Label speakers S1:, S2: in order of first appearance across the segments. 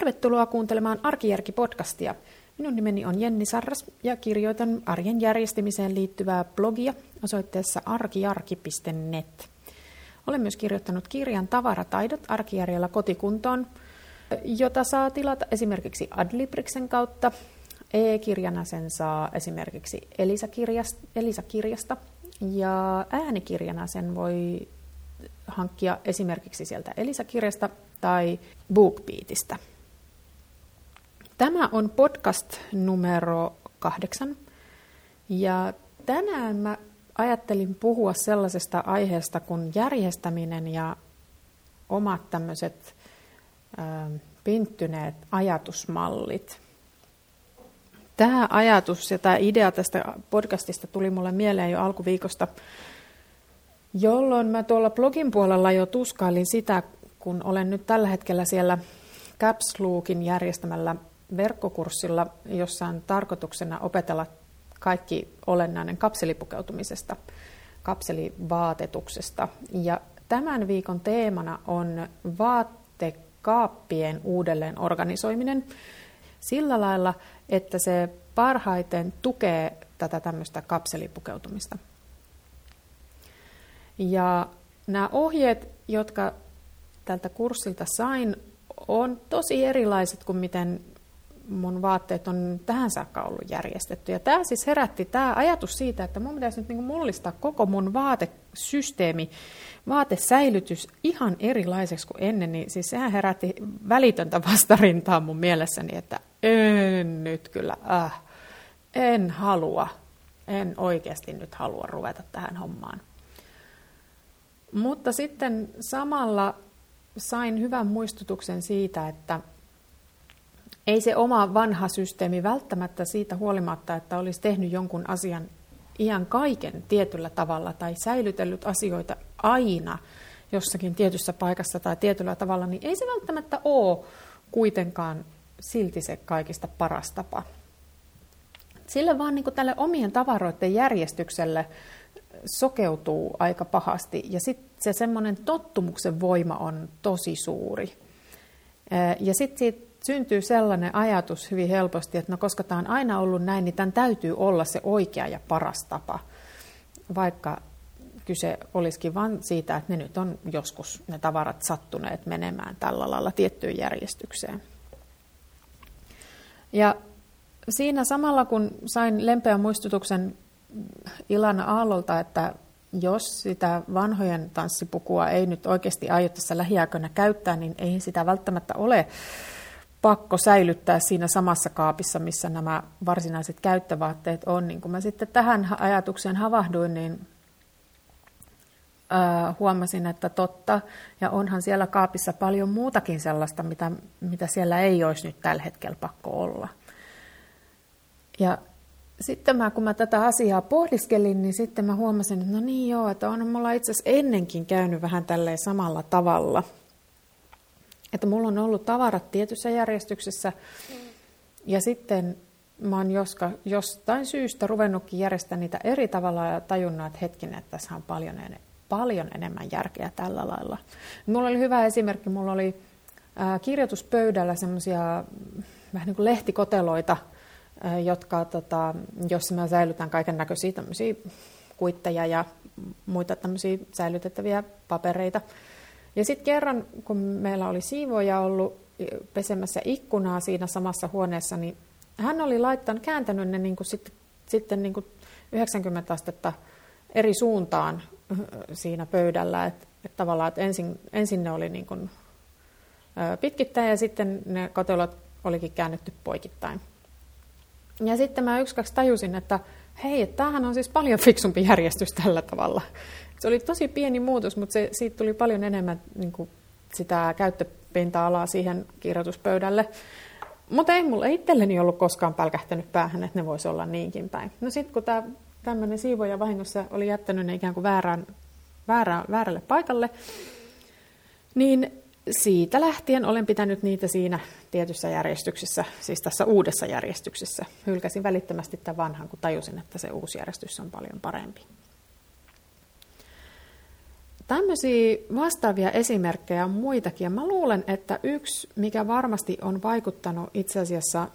S1: Tervetuloa kuuntelemaan Arkijärki-podcastia. Minun nimeni on Jenni Sarras ja kirjoitan arjen järjestämiseen liittyvää blogia osoitteessa arkijarki.net. Olen myös kirjoittanut kirjan Tavarataidot arkijärjellä kotikuntoon, jota saa tilata esimerkiksi Adlibriksen kautta. E-kirjana sen saa esimerkiksi Elisa-kirjasta, Elisa-kirjasta ja äänikirjana sen voi hankkia esimerkiksi sieltä Elisa-kirjasta tai BookBeatista. Tämä on podcast numero kahdeksan. Ja tänään mä ajattelin puhua sellaisesta aiheesta kuin järjestäminen ja omat tämmöiset pinttyneet ajatusmallit. Tämä ajatus ja tämä idea tästä podcastista tuli mulle mieleen jo alkuviikosta, jolloin mä tuolla blogin puolella jo tuskailin sitä, kun olen nyt tällä hetkellä siellä Caps Lookin järjestämällä verkkokurssilla, jossa on tarkoituksena opetella kaikki olennainen kapselipukeutumisesta, kapselivaatetuksesta. Ja tämän viikon teemana on vaattekaappien uudelleen organisoiminen sillä lailla, että se parhaiten tukee tätä tämmöistä kapselipukeutumista. Ja nämä ohjeet, jotka tältä kurssilta sain, on tosi erilaiset kuin miten mun vaatteet on tähän saakka ollut järjestetty. Ja tämä siis herätti tämä ajatus siitä, että mun pitäisi nyt niinku mullistaa koko mun vaatesysteemi, vaatesäilytys ihan erilaiseksi kuin ennen, niin siis sehän herätti välitöntä vastarintaa mun mielessäni, että en nyt kyllä, äh, en halua, en oikeasti nyt halua ruveta tähän hommaan. Mutta sitten samalla sain hyvän muistutuksen siitä, että ei se oma vanha systeemi välttämättä siitä huolimatta, että olisi tehnyt jonkun asian ihan kaiken tietyllä tavalla tai säilytellyt asioita aina jossakin tietyssä paikassa tai tietyllä tavalla, niin ei se välttämättä ole kuitenkaan silti se kaikista paras tapa. Sillä vaan niin tälle omien tavaroiden järjestykselle sokeutuu aika pahasti ja sitten se semmoinen tottumuksen voima on tosi suuri. Ja sitten siitä syntyy sellainen ajatus hyvin helposti, että no koska tämä on aina ollut näin, niin tämän täytyy olla se oikea ja paras tapa, vaikka kyse olisikin vain siitä, että ne nyt on joskus ne tavarat sattuneet menemään tällä lailla tiettyyn järjestykseen. Ja siinä samalla kun sain lempeän muistutuksen Ilana Aallolta, että jos sitä vanhojen tanssipukua ei nyt oikeasti aio tässä lähiaikoina käyttää, niin ei sitä välttämättä ole pakko säilyttää siinä samassa kaapissa, missä nämä varsinaiset käyttövaatteet on. Niin kun mä sitten tähän ajatukseen havahduin, niin huomasin, että totta, ja onhan siellä kaapissa paljon muutakin sellaista, mitä, mitä siellä ei olisi nyt tällä hetkellä pakko olla. Ja sitten mä, kun mä tätä asiaa pohdiskelin, niin sitten mä huomasin, että no niin joo, että on mulla itse asiassa ennenkin käynyt vähän tälleen samalla tavalla – että mulla on ollut tavarat tietyssä järjestyksessä ja sitten mä oon joska, jostain syystä ruvennutkin järjestämään niitä eri tavalla ja tajunnut, että hetkinen, että tässä on paljon, paljon enemmän järkeä tällä lailla. Mulla oli hyvä esimerkki, mulla oli ää, kirjoituspöydällä semmoisia vähän niin kuin lehtikoteloita, ää, jotka, tota, jossa mä säilytän kaiken näköisiä kuitteja ja muita tämmöisiä säilytettäviä papereita. Ja sitten kerran, kun meillä oli siivoja ollut pesemässä ikkunaa siinä samassa huoneessa, niin hän oli laittanut, kääntänyt ne niin kuin sitten, sitten niin kuin 90 astetta eri suuntaan siinä pöydällä. Että et tavallaan, että ensin, ensin ne oli niin kuin pitkittäin ja sitten ne kotelot olikin käännetty poikittain. Ja sitten mä yksi kaksi tajusin, että hei, tämähän on siis paljon fiksumpi järjestys tällä tavalla. Se oli tosi pieni muutos, mutta se, siitä tuli paljon enemmän niin kuin sitä käyttöpinta-alaa siihen kirjoituspöydälle. Mutta ei mulla itselleni ollut koskaan pälkähtänyt päähän, että ne voisi olla niinkin päin. No sitten kun tämä tämmöinen siivoja vahingossa oli jättänyt ne ikään kuin väärään, väärään, väärälle paikalle, niin siitä lähtien olen pitänyt niitä siinä tietyssä järjestyksessä, siis tässä uudessa järjestyksessä. Hylkäsin välittömästi tämän vanhan, kun tajusin, että se uusi järjestys on paljon parempi. Tämmöisiä vastaavia esimerkkejä on muitakin. Ja mä luulen, että yksi, mikä varmasti on vaikuttanut itse asiassa,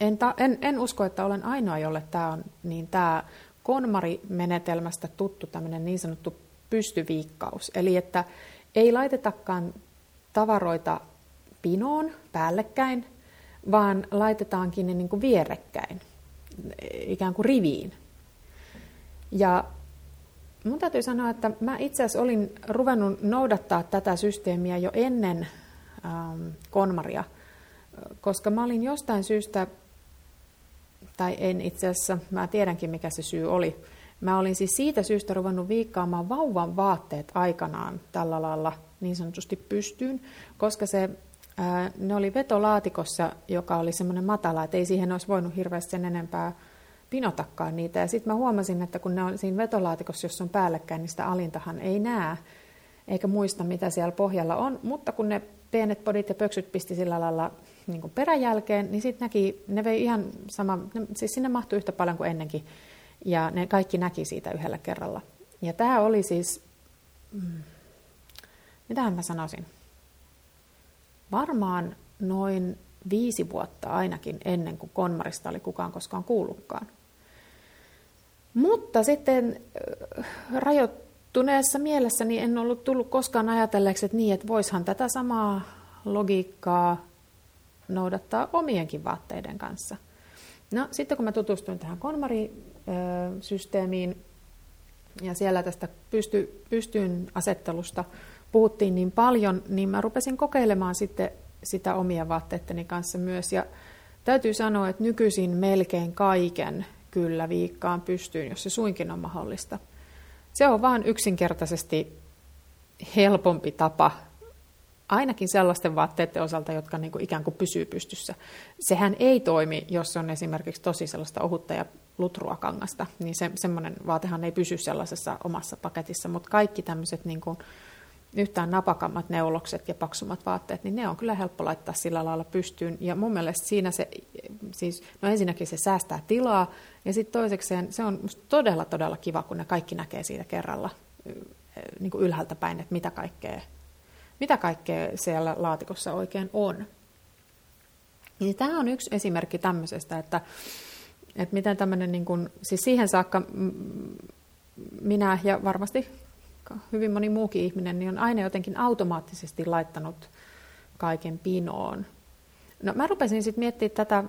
S1: en, ta, en, en usko, että olen ainoa, jolle tämä on, niin tämä konmari-menetelmästä tuttu tämmöinen niin sanottu pystyviikkaus. Eli että ei laitetakaan tavaroita pinoon päällekkäin, vaan laitetaankin ne niin kuin vierekkäin, ikään kuin riviin. Ja mun täytyy sanoa, että mä itse asiassa olin ruvennut noudattaa tätä systeemiä jo ennen ähm, konmaria, koska mä olin jostain syystä, tai en itse asiassa, mä tiedänkin mikä se syy oli, Mä olin siis siitä syystä ruvennut viikkaamaan vauvan vaatteet aikanaan tällä lailla niin sanotusti pystyyn, koska se, ää, ne oli vetolaatikossa, joka oli semmoinen matala, että ei siihen olisi voinut hirveästi sen enempää pinotakaan niitä. Ja sitten mä huomasin, että kun ne on siinä vetolaatikossa, jos on päällekkäin, niin sitä alintahan ei näe, eikä muista, mitä siellä pohjalla on. Mutta kun ne pienet podit ja pöksyt pisti sillä lailla niin peräjälkeen, niin sitten näki, ne vei ihan sama, siis sinne mahtui yhtä paljon kuin ennenkin ja ne kaikki näki siitä yhdellä kerralla. Ja tämä oli siis, mm, mitä mä sanoisin, varmaan noin viisi vuotta ainakin ennen kuin Konmarista oli kukaan koskaan kuullutkaan. Mutta sitten äh, rajoittuneessa mielessäni en ollut tullut koskaan ajatelleeksi, että niin, että voishan tätä samaa logiikkaa noudattaa omienkin vaatteiden kanssa. No sitten kun mä tutustuin tähän Konmari systeemiin ja siellä tästä pysty, pystyyn asettelusta puhuttiin niin paljon, niin mä rupesin kokeilemaan sitten sitä omia vaatteitteni kanssa myös. Ja täytyy sanoa, että nykyisin melkein kaiken kyllä viikkaan pystyyn, jos se suinkin on mahdollista. Se on vaan yksinkertaisesti helpompi tapa ainakin sellaisten vaatteiden osalta, jotka niin kuin ikään kuin pysyy pystyssä. Sehän ei toimi, jos on esimerkiksi tosi sellaista ohutta ja lutrua kangasta, niin se, semmoinen vaatehan ei pysy sellaisessa omassa paketissa, mutta kaikki tämmöiset niin kuin yhtään napakammat neulokset ja paksummat vaatteet, niin ne on kyllä helppo laittaa sillä lailla pystyyn. Ja mun mielestä siinä se, siis, no ensinnäkin se säästää tilaa, ja sitten toisekseen se on todella, todella kiva, kun ne kaikki näkee siitä kerralla niin kuin ylhäältä päin, että mitä kaikkea mitä kaikkea siellä laatikossa oikein on. Niin tämä on yksi esimerkki tämmöisestä, että, että miten tämmöinen, niin kuin, siis siihen saakka minä ja varmasti hyvin moni muukin ihminen, niin on aina jotenkin automaattisesti laittanut kaiken pinoon. No mä rupesin sitten miettimään tätä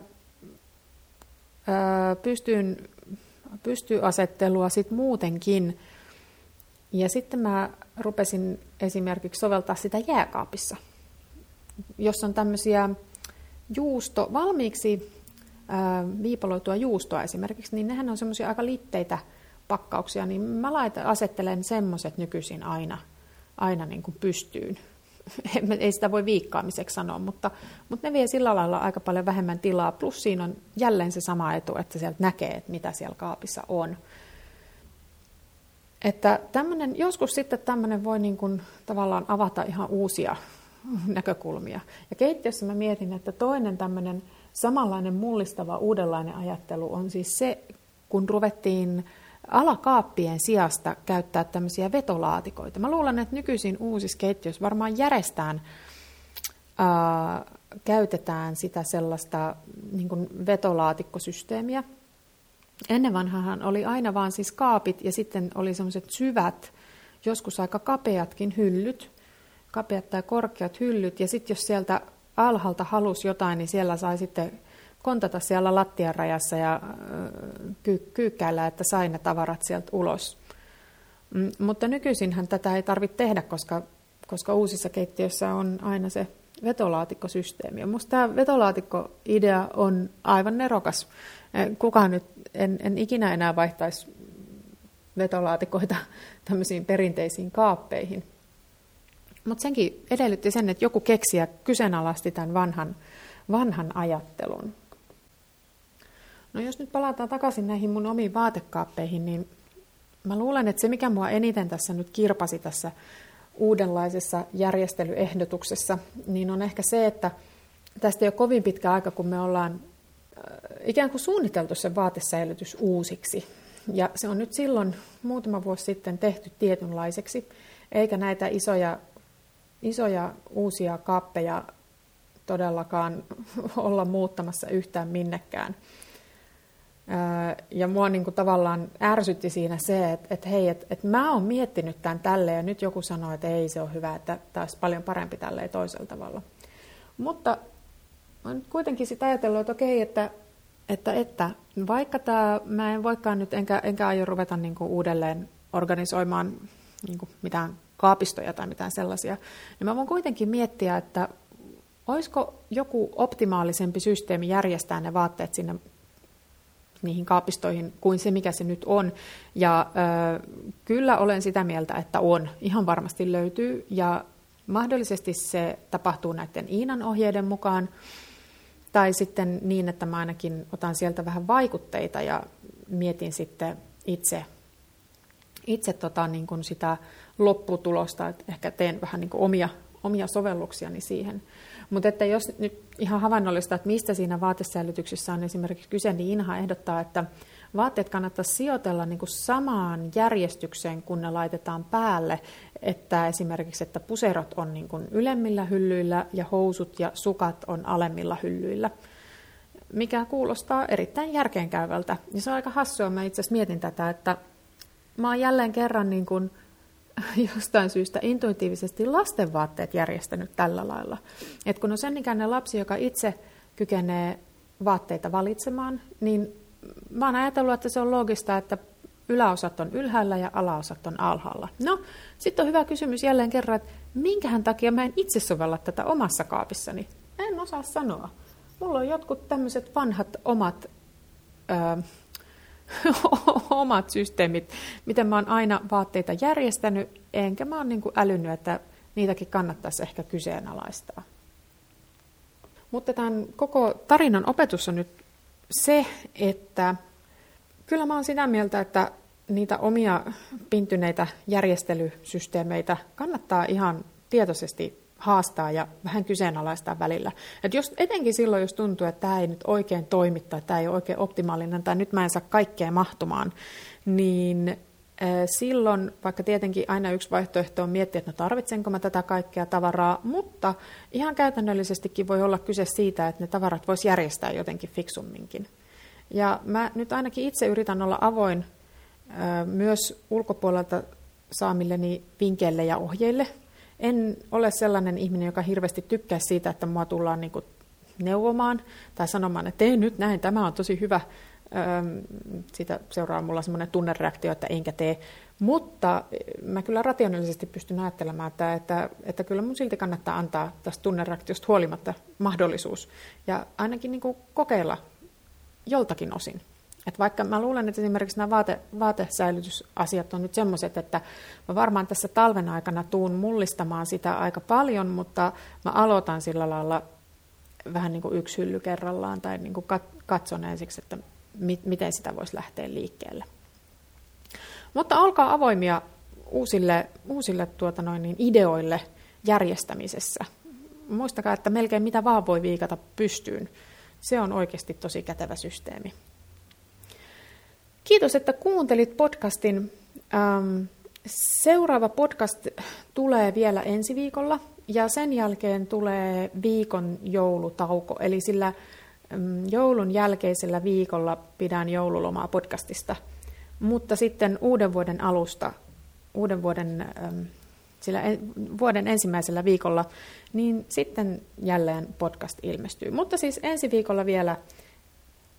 S1: pystyyn, pystyasettelua sitten muutenkin, ja sitten mä rupesin esimerkiksi soveltaa sitä jääkaapissa, jos on tämmöisiä juusto, valmiiksi viipaloitua juustoa esimerkiksi, niin nehän on semmoisia aika litteitä pakkauksia, niin mä laitan, asettelen semmoiset nykyisin aina, aina niin kuin pystyyn. Ei sitä voi viikkaamiseksi sanoa, mutta, mutta ne vie sillä lailla aika paljon vähemmän tilaa. Plus siinä on jälleen se sama etu, että sieltä näkee, että mitä siellä kaapissa on. Että tämmönen, joskus sitten tämmöinen voi niin kuin tavallaan avata ihan uusia näkökulmia. Ja keittiössä mä mietin, että toinen tämmöinen samanlainen mullistava uudenlainen ajattelu on siis se, kun ruvettiin alakaappien sijasta käyttää tämmöisiä vetolaatikoita. Mä luulen, että nykyisin uusissa keittiöissä varmaan järjestään ää, käytetään sitä sellaista niin kuin vetolaatikkosysteemiä, Ennen vanhahan oli aina vaan siis kaapit ja sitten oli semmoiset syvät, joskus aika kapeatkin hyllyt, kapeat tai korkeat hyllyt. Ja sitten jos sieltä alhaalta halusi jotain, niin siellä sai sitten kontata siellä lattian rajassa ja ky- kyykkäillä, että sai ne tavarat sieltä ulos. Mm, mutta nykyisinhän tätä ei tarvitse tehdä, koska, koska uusissa keittiöissä on aina se vetolaatikkosysteemi. Minusta tämä vetolaatikko-idea on aivan nerokas. Kukaan nyt en, en ikinä enää vaihtaisi vetolaatikoita tämmöisiin perinteisiin kaappeihin. Mutta senkin edellytti sen, että joku keksiä kyseenalaisti tämän vanhan, vanhan ajattelun. No jos nyt palataan takaisin näihin mun omiin vaatekaappeihin, niin mä luulen, että se mikä mua eniten tässä nyt kirpasi tässä uudenlaisessa järjestelyehdotuksessa, niin on ehkä se, että tästä jo kovin pitkä aika, kun me ollaan ikään kuin suunniteltu se vaatesäilytys uusiksi. Ja se on nyt silloin muutama vuosi sitten tehty tietynlaiseksi. eikä näitä isoja, isoja uusia kaappeja todellakaan olla muuttamassa yhtään minnekään. Ja mua niin kuin tavallaan ärsytti siinä se, että, että hei, että, että mä oon miettinyt tämän tälle ja nyt joku sanoo, että ei se ole hyvä, että tämä olisi paljon parempi tälleen toisella tavalla. Mutta nyt kuitenkin sitä ajatellut, että okei, että, että, että vaikka tämä, mä en voikaan nyt, enkä, enkä aio ruveta niin kuin uudelleen organisoimaan niin kuin mitään kaapistoja tai mitään sellaisia, niin mä voin kuitenkin miettiä, että olisiko joku optimaalisempi systeemi järjestää ne vaatteet sinne niihin kaapistoihin kuin se, mikä se nyt on. Ja ö, kyllä olen sitä mieltä, että on. Ihan varmasti löytyy. Ja mahdollisesti se tapahtuu näiden Iinan ohjeiden mukaan. Tai sitten niin, että mä ainakin otan sieltä vähän vaikutteita ja mietin sitten itse, itse tota, niin kuin sitä lopputulosta, että ehkä teen vähän niin kuin omia, omia sovelluksiani siihen. Mutta että jos nyt ihan havainnollista, että mistä siinä vaatesäilytyksessä on esimerkiksi kyse, niin Inha ehdottaa, että vaatteet kannattaisi sijoitella niin kuin samaan järjestykseen, kun ne laitetaan päälle, että esimerkiksi, että puserot on niin kuin ylemmillä hyllyillä ja housut ja sukat on alemmilla hyllyillä, mikä kuulostaa erittäin järkeenkäyvältä. Ja se on aika hassua, mä itse asiassa mietin tätä, että mä oon jälleen kerran niin kuin jostain syystä intuitiivisesti lastenvaatteet järjestänyt tällä lailla. Et kun on sen ikäinen lapsi, joka itse kykenee vaatteita valitsemaan, niin mä oon ajatellut, että se on logista, että yläosat on ylhäällä ja alaosat on alhaalla. No, sitten on hyvä kysymys jälleen kerran, että minkähän takia mä en itse sovella tätä omassa kaapissani? En osaa sanoa. Mulla on jotkut tämmöiset vanhat omat ö, omat systeemit, miten mä oon aina vaatteita järjestänyt, enkä mä oon niin älynyt, että niitäkin kannattaisi ehkä kyseenalaistaa. Mutta tämän koko tarinan opetus on nyt se, että kyllä mä oon sitä mieltä, että niitä omia pintyneitä järjestelysysteemeitä kannattaa ihan tietoisesti haastaa ja vähän kyseenalaistaa välillä. Et jos, etenkin silloin, jos tuntuu, että tämä ei nyt oikein toimi tai tämä ei ole oikein optimaalinen tai nyt mä en saa kaikkea mahtumaan, niin silloin, vaikka tietenkin aina yksi vaihtoehto on miettiä, että no tarvitsenko mä tätä kaikkea tavaraa, mutta ihan käytännöllisestikin voi olla kyse siitä, että ne tavarat voisi järjestää jotenkin fiksumminkin. Ja mä nyt ainakin itse yritän olla avoin myös ulkopuolelta saamilleni vinkkeille ja ohjeille, en ole sellainen ihminen, joka hirveästi tykkää siitä, että mua tullaan niin kuin neuvomaan tai sanomaan, että tee nyt näin, tämä on tosi hyvä. Siitä seuraa mulla semmoinen tunnereaktio, että enkä tee. Mutta mä kyllä rationaalisesti pystyn ajattelemaan, että, että, että kyllä mun silti kannattaa antaa tästä tunnereaktiosta huolimatta mahdollisuus. Ja ainakin niin kuin kokeilla joltakin osin. Et vaikka mä luulen, että esimerkiksi nämä vaate, vaatesäilytysasiat on nyt semmoiset, että mä varmaan tässä talven aikana tuun mullistamaan sitä aika paljon, mutta mä aloitan sillä lailla vähän niin kuin yksi hylly kerrallaan tai niin kuin katson ensiksi, että mi, miten sitä voisi lähteä liikkeelle. Mutta olkaa avoimia uusille, uusille tuota noin, niin ideoille järjestämisessä. Muistakaa, että melkein mitä vaan voi viikata pystyyn. Se on oikeasti tosi kätevä systeemi. Kiitos, että kuuntelit podcastin. Ähm, seuraava podcast tulee vielä ensi viikolla ja sen jälkeen tulee viikon joulutauko. Eli sillä ähm, joulun jälkeisellä viikolla pidän joululomaa podcastista. Mutta sitten uuden vuoden alusta, uuden vuoden, ähm, sillä vuoden ensimmäisellä viikolla, niin sitten jälleen podcast ilmestyy. Mutta siis ensi viikolla vielä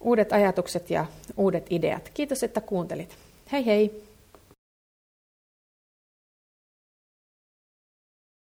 S1: uudet ajatukset ja uudet ideat. Kiitos, että kuuntelit. Hei hei!